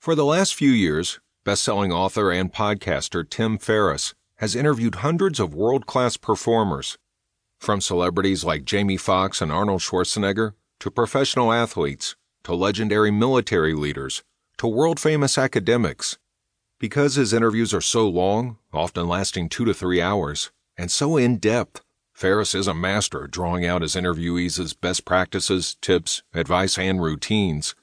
For the last few years, best-selling author and podcaster Tim Ferriss has interviewed hundreds of world-class performers, from celebrities like Jamie Foxx and Arnold Schwarzenegger to professional athletes to legendary military leaders to world-famous academics. Because his interviews are so long, often lasting 2 to 3 hours, and so in-depth, Ferriss is a master at drawing out his interviewees' best practices, tips, advice, and routines.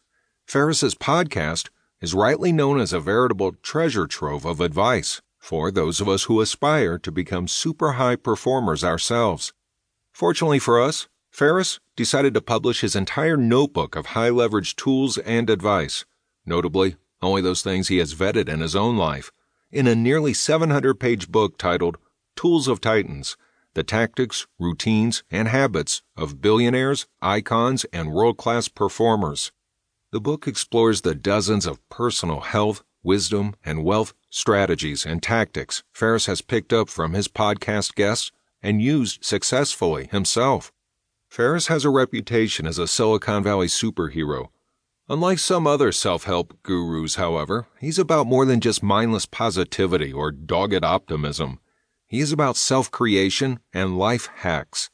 Ferriss's podcast is rightly known as a veritable treasure trove of advice for those of us who aspire to become super high performers ourselves. Fortunately for us, Ferriss decided to publish his entire notebook of high leverage tools and advice, notably only those things he has vetted in his own life, in a nearly 700 page book titled Tools of Titans The Tactics, Routines, and Habits of Billionaires, Icons, and World Class Performers. The book explores the dozens of personal health, wisdom, and wealth strategies and tactics Ferriss has picked up from his podcast guests and used successfully himself. Ferriss has a reputation as a Silicon Valley superhero. Unlike some other self help gurus, however, he's about more than just mindless positivity or dogged optimism. He is about self creation and life hacks.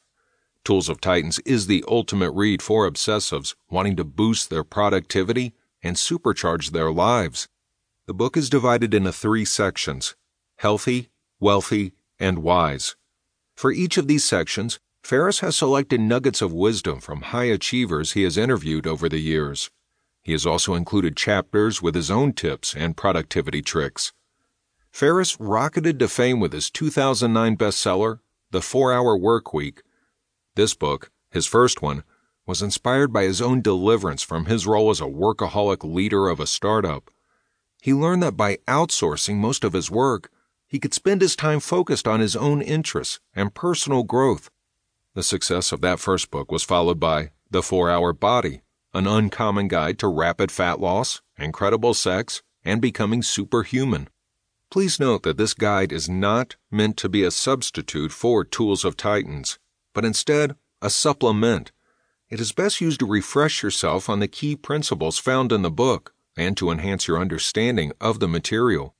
Tools of Titans is the ultimate read for obsessives wanting to boost their productivity and supercharge their lives. The book is divided into three sections healthy, wealthy, and wise. For each of these sections, Ferriss has selected nuggets of wisdom from high achievers he has interviewed over the years. He has also included chapters with his own tips and productivity tricks. Ferriss rocketed to fame with his 2009 bestseller, The Four Hour Work Week this book, his first one, was inspired by his own deliverance from his role as a workaholic leader of a startup. He learned that by outsourcing most of his work, he could spend his time focused on his own interests and personal growth. The success of that first book was followed by The Four Hour Body, an uncommon guide to rapid fat loss, incredible sex, and becoming superhuman. Please note that this guide is not meant to be a substitute for Tools of Titans but instead a supplement. It is best used to refresh yourself on the key principles found in the book and to enhance your understanding of the material.